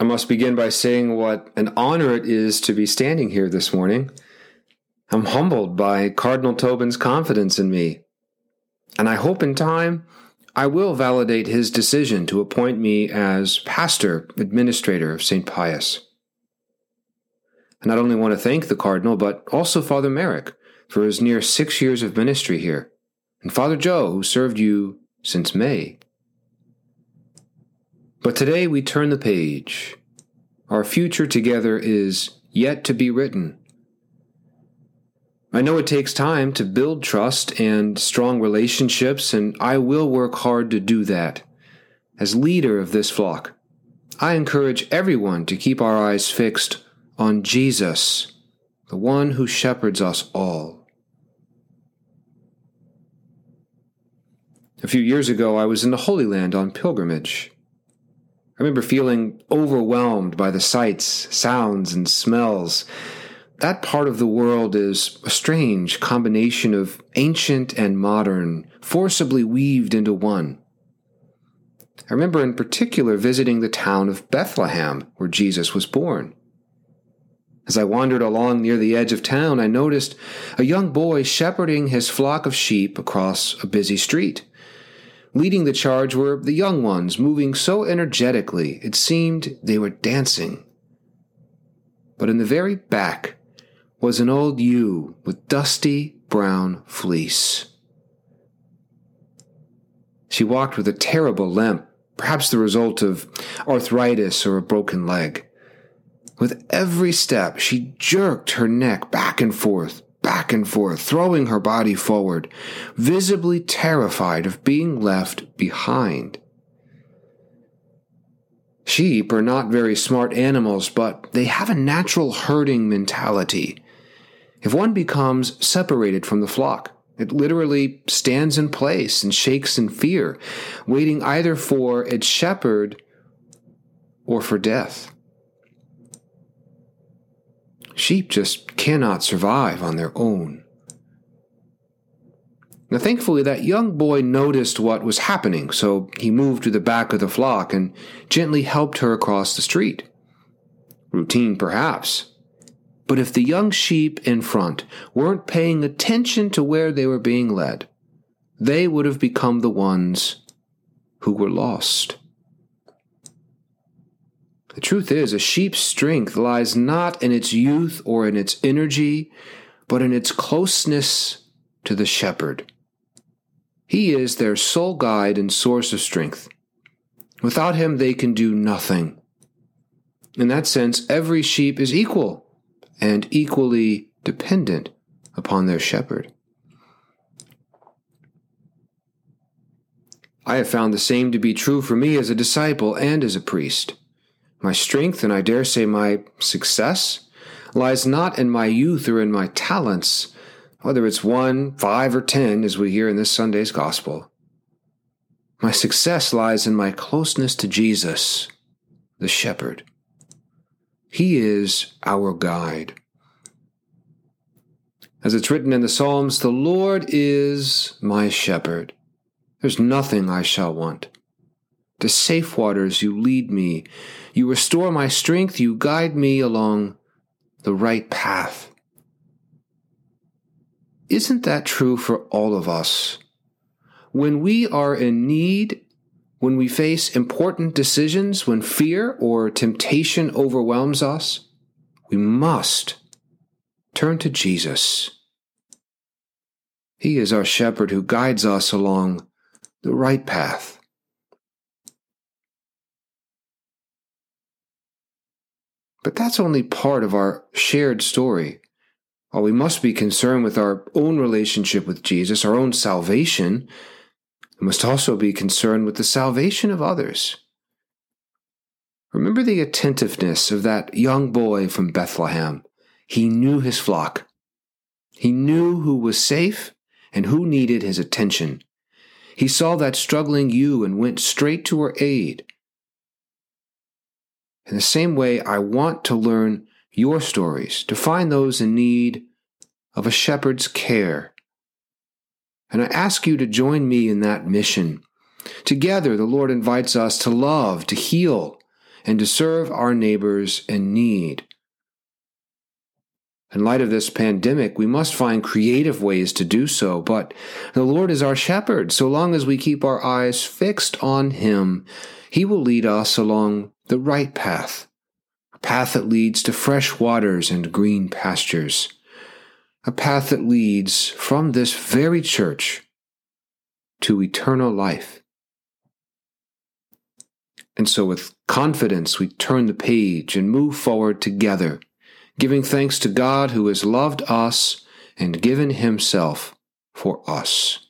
I must begin by saying what an honor it is to be standing here this morning. I'm humbled by Cardinal Tobin's confidence in me, and I hope in time I will validate his decision to appoint me as pastor administrator of St. Pius. I not only want to thank the Cardinal, but also Father Merrick for his near six years of ministry here, and Father Joe, who served you since May. But today we turn the page. Our future together is yet to be written. I know it takes time to build trust and strong relationships, and I will work hard to do that. As leader of this flock, I encourage everyone to keep our eyes fixed on Jesus, the one who shepherds us all. A few years ago, I was in the Holy Land on pilgrimage. I remember feeling overwhelmed by the sights, sounds, and smells. That part of the world is a strange combination of ancient and modern, forcibly weaved into one. I remember in particular visiting the town of Bethlehem, where Jesus was born. As I wandered along near the edge of town, I noticed a young boy shepherding his flock of sheep across a busy street. Leading the charge were the young ones, moving so energetically it seemed they were dancing. But in the very back was an old ewe with dusty brown fleece. She walked with a terrible limp, perhaps the result of arthritis or a broken leg. With every step, she jerked her neck back and forth, back and forth, throwing her body forward, visibly terrified of being left behind. Sheep are not very smart animals, but they have a natural herding mentality. If one becomes separated from the flock, it literally stands in place and shakes in fear, waiting either for its shepherd or for death. Sheep just cannot survive on their own. Now, thankfully, that young boy noticed what was happening, so he moved to the back of the flock and gently helped her across the street. Routine, perhaps. But if the young sheep in front weren't paying attention to where they were being led, they would have become the ones who were lost. The truth is, a sheep's strength lies not in its youth or in its energy, but in its closeness to the shepherd. He is their sole guide and source of strength. Without him, they can do nothing. In that sense, every sheep is equal and equally dependent upon their shepherd. I have found the same to be true for me as a disciple and as a priest. My strength, and I dare say my success, lies not in my youth or in my talents, whether it's one, five, or ten, as we hear in this Sunday's Gospel. My success lies in my closeness to Jesus, the shepherd. He is our guide. As it's written in the Psalms, the Lord is my shepherd. There's nothing I shall want. To safe waters you lead me. You restore my strength. You guide me along the right path. Isn't that true for all of us? When we are in need, when we face important decisions, when fear or temptation overwhelms us, we must turn to Jesus. He is our shepherd who guides us along the right path. But that's only part of our shared story. While we must be concerned with our own relationship with Jesus, our own salvation, we must also be concerned with the salvation of others. Remember the attentiveness of that young boy from Bethlehem. He knew his flock. He knew who was safe and who needed his attention. He saw that struggling ewe and went straight to her aid. In the same way, I want to learn your stories, to find those in need of a shepherd's care. And I ask you to join me in that mission. Together, the Lord invites us to love, to heal, and to serve our neighbors in need. In light of this pandemic, we must find creative ways to do so, but the Lord is our shepherd. So long as we keep our eyes fixed on Him, He will lead us along the right path, a path that leads to fresh waters and green pastures, a path that leads from this very church to eternal life. And so, with confidence, we turn the page and move forward together giving thanks to God who has loved us and given himself for us.